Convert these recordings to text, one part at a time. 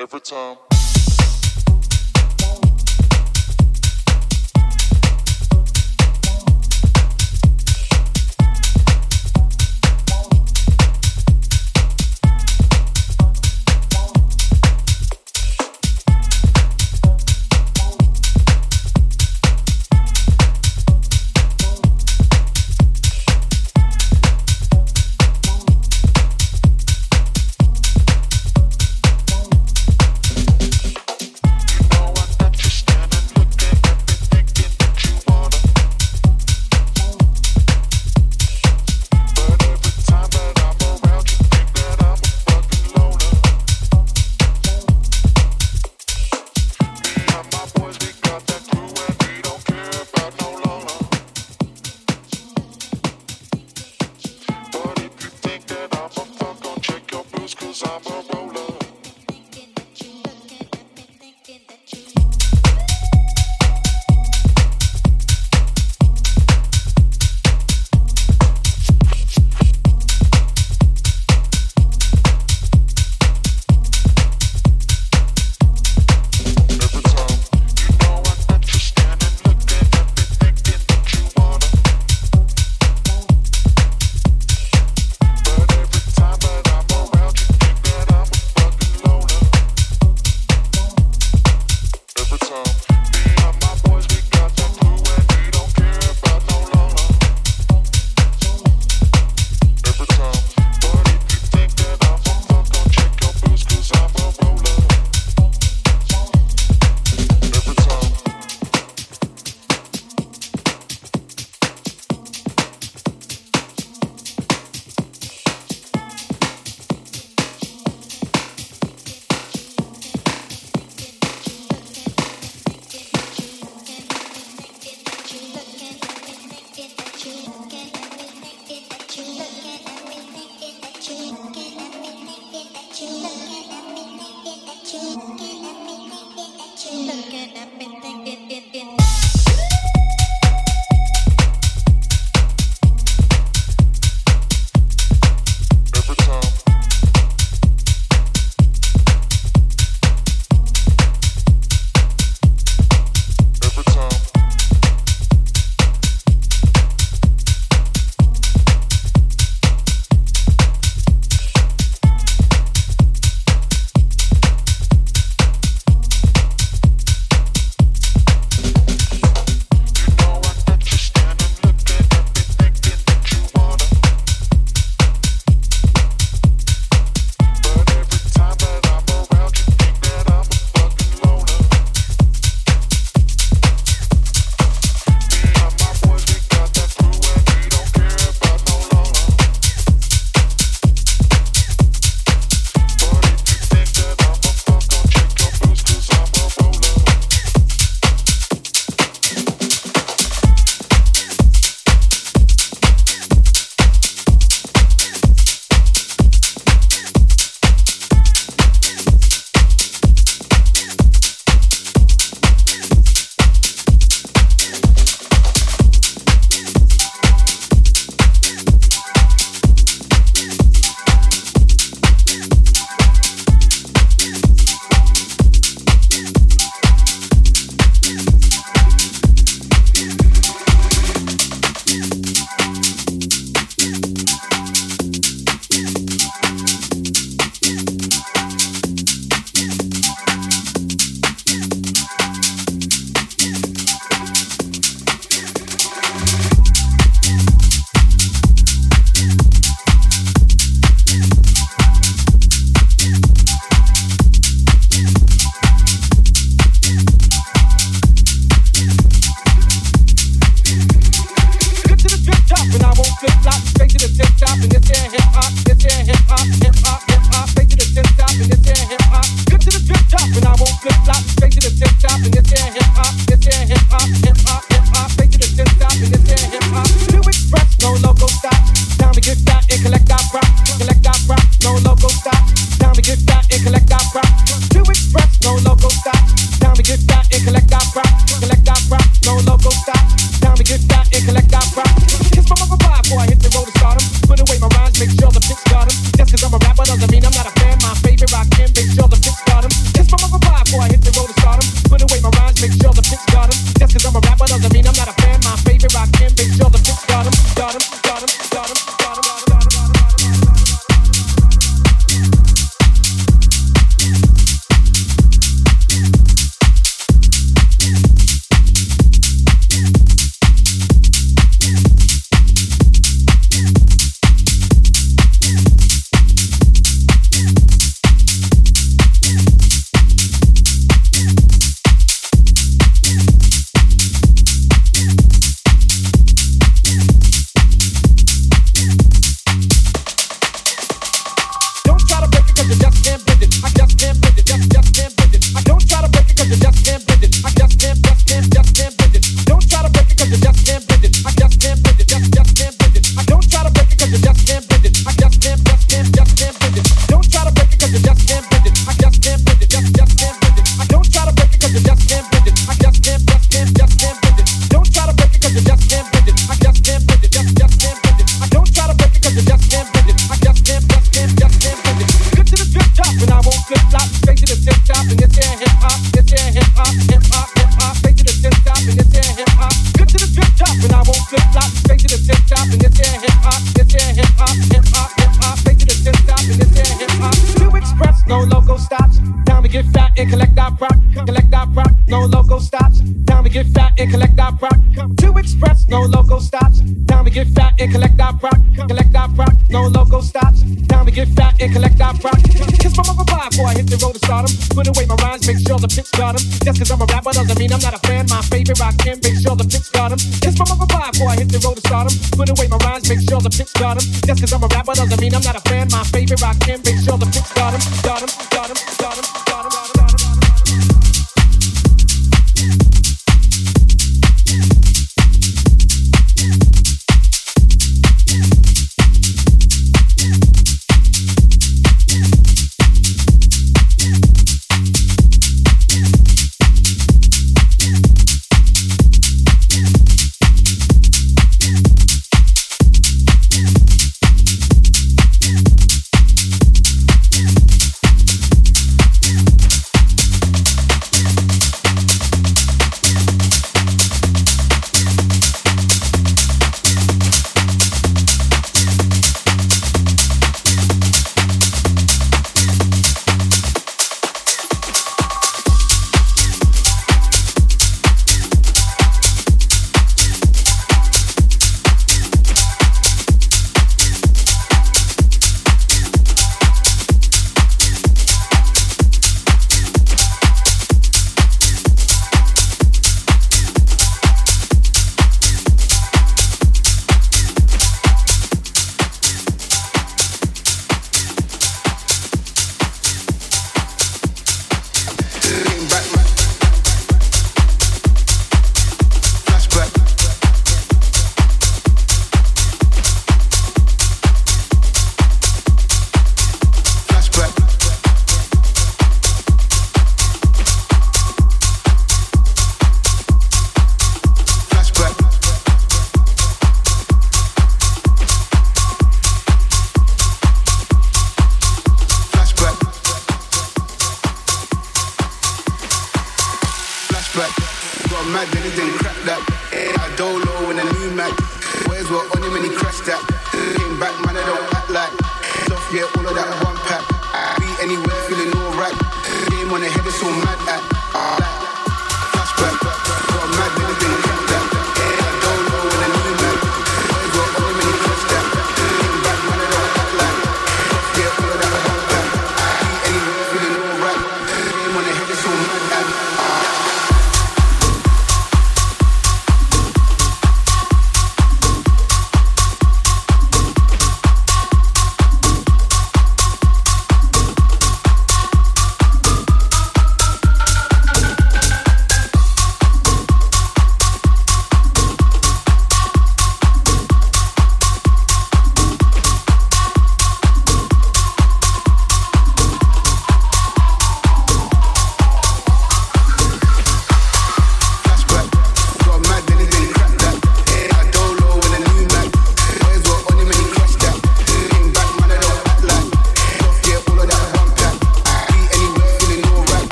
every time.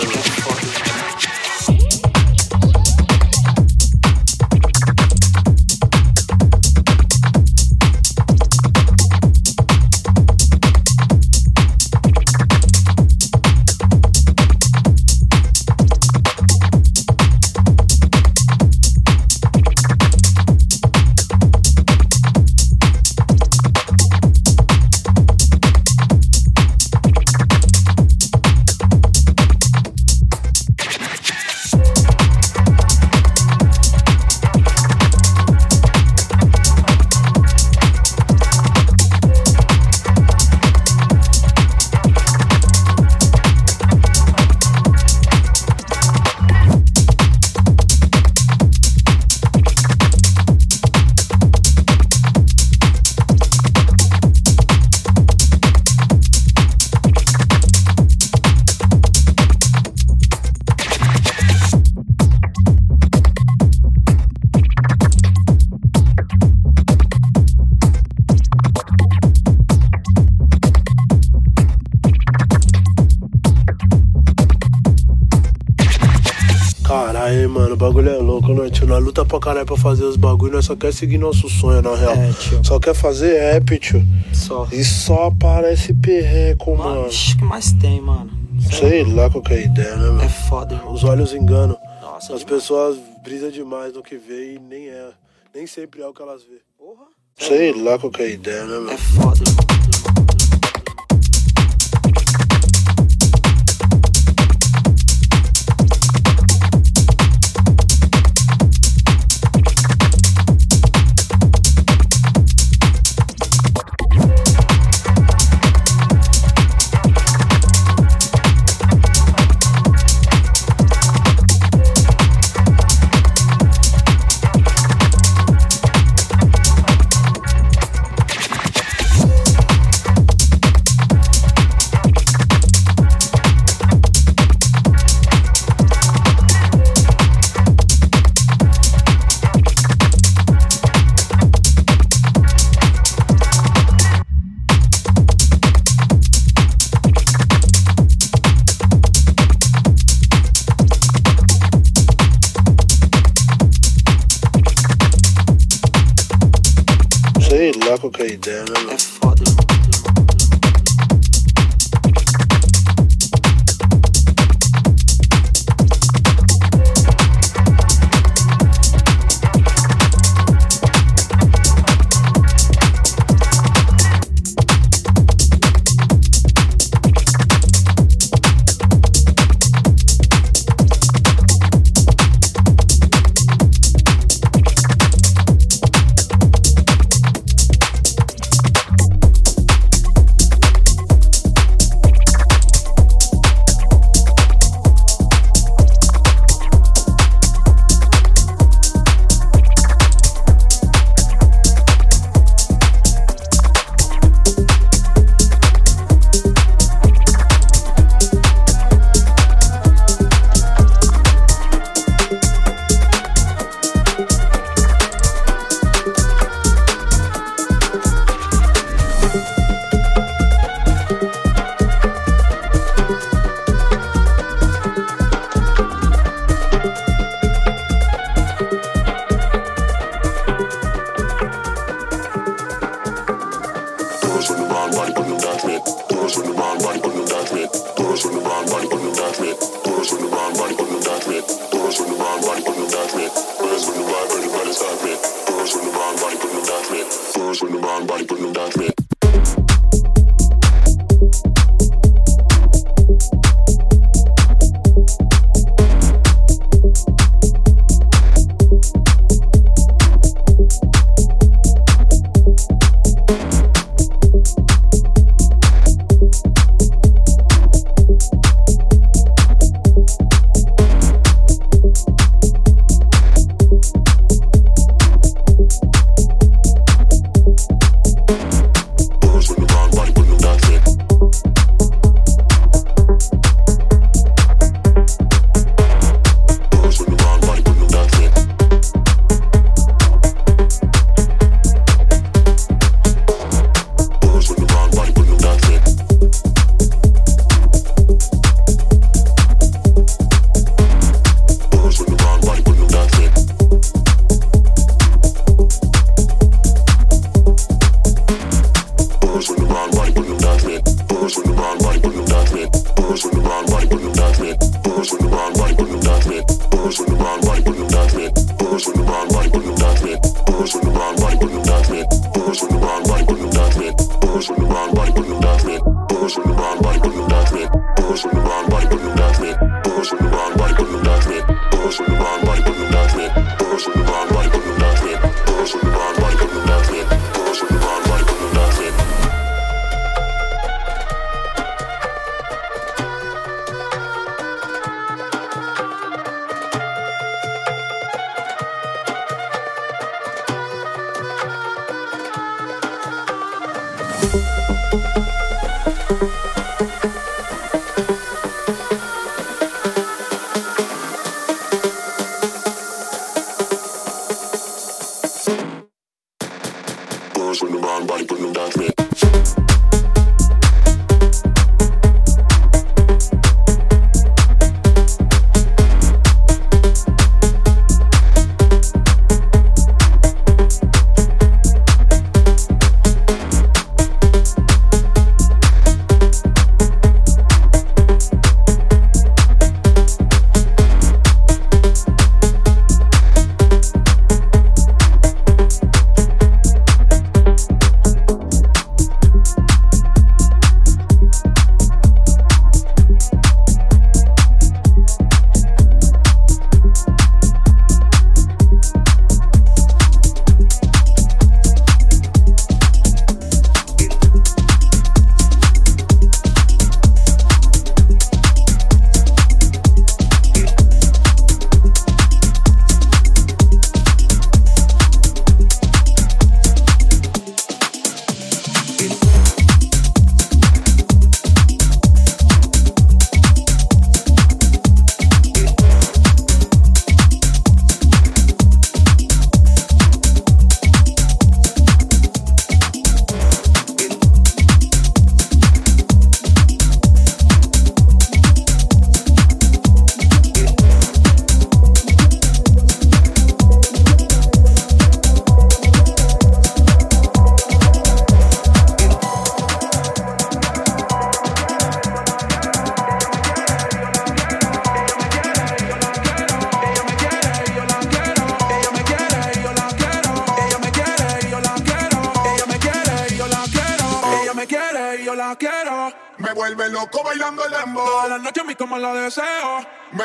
Thank you. Caralho pra fazer os bagulhos, nós só quer seguir nosso sonho, na real. É, só quer fazer rap, tio. Só. E só aparece perreco, mano. O que mais tem, mano? Sei lá qual que é a ideia, né, mano? É foda, irmão. Os olhos enganam. Nossa, As demais. pessoas brisam demais no que vê e nem é. Nem sempre é o que elas vê. Porra. Sei lá qual que é a ideia, né, mano? É foda, irmão.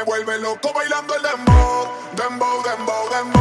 vuelve loco bailando el dembow, dembow, dembow, dembow.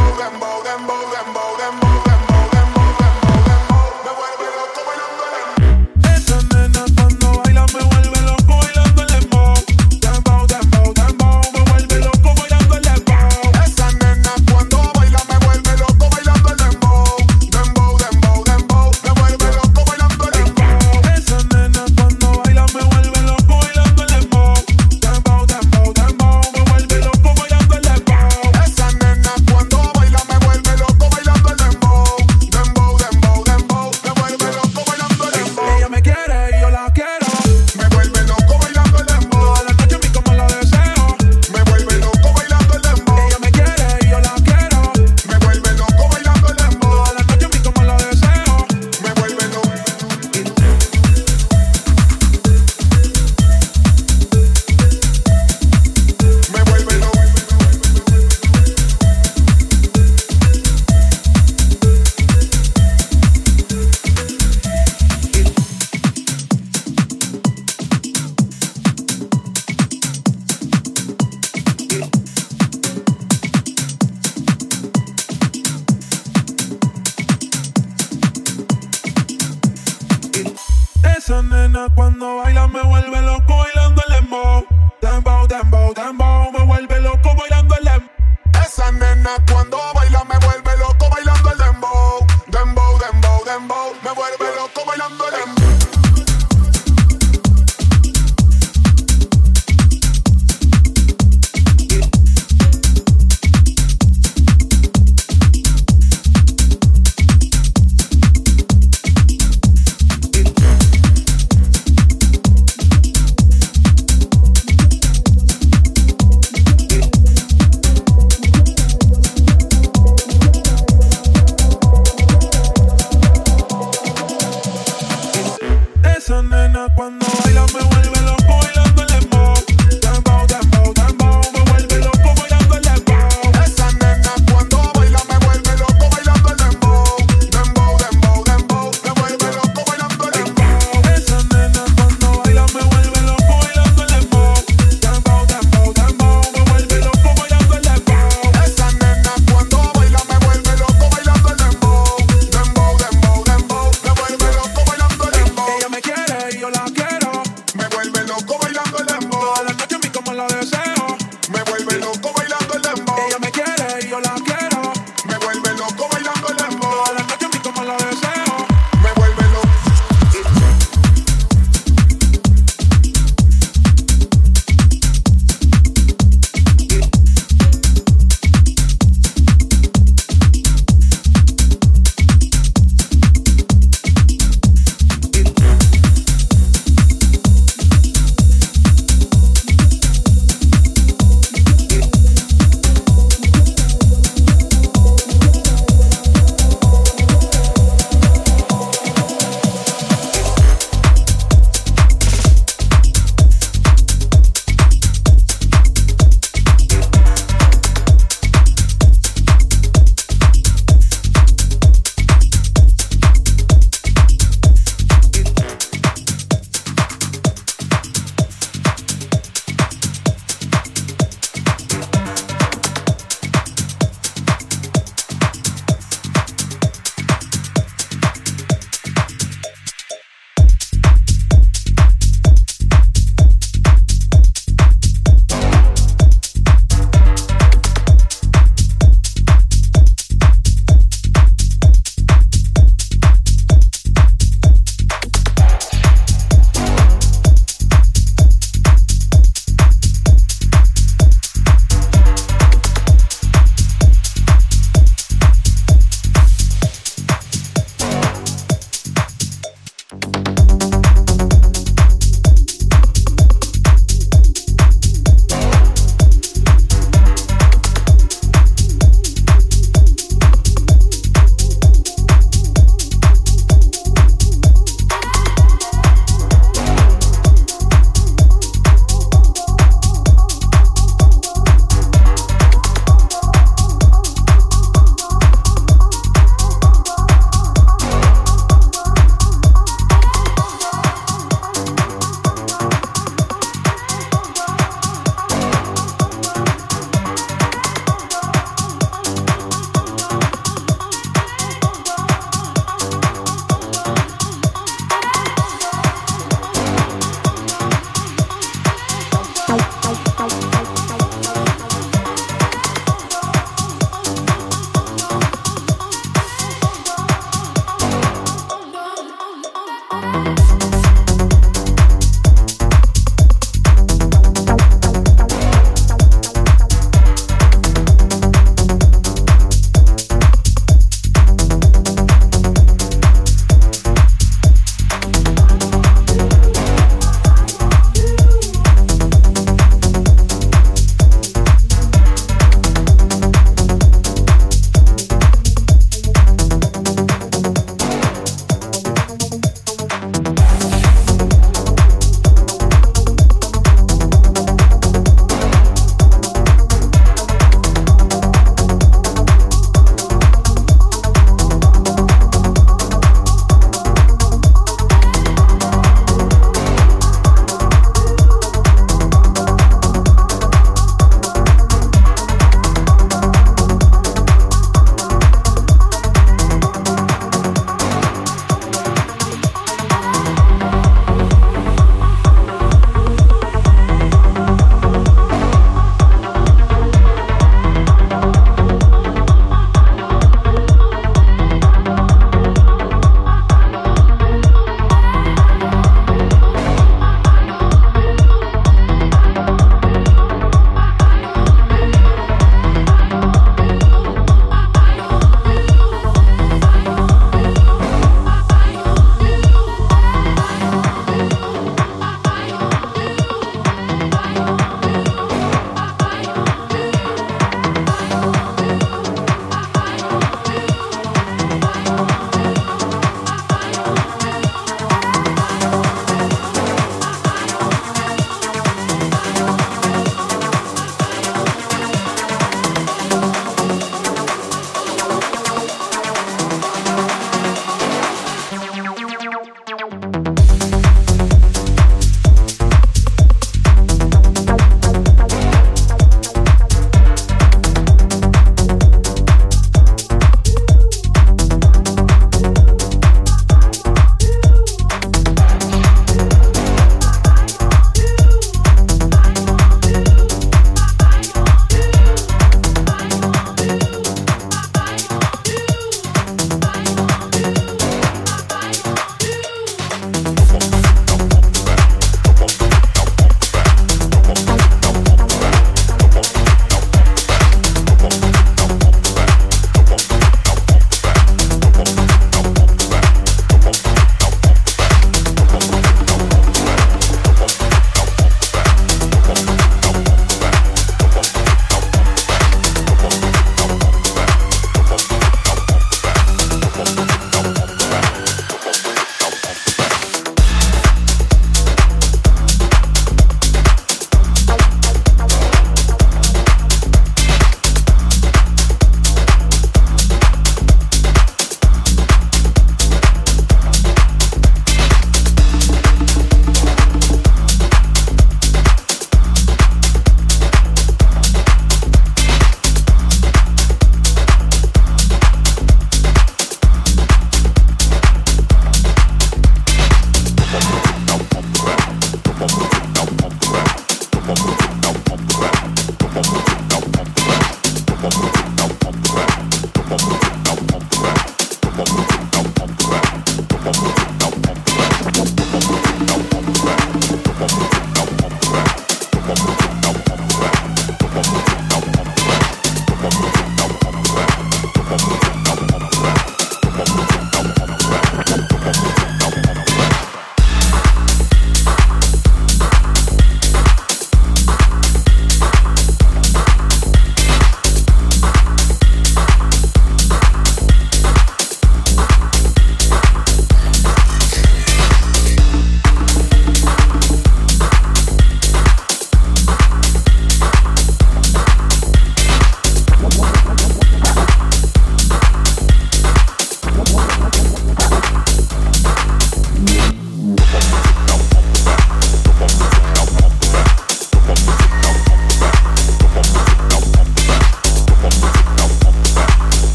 Esa nena cuando baila me vuelve loco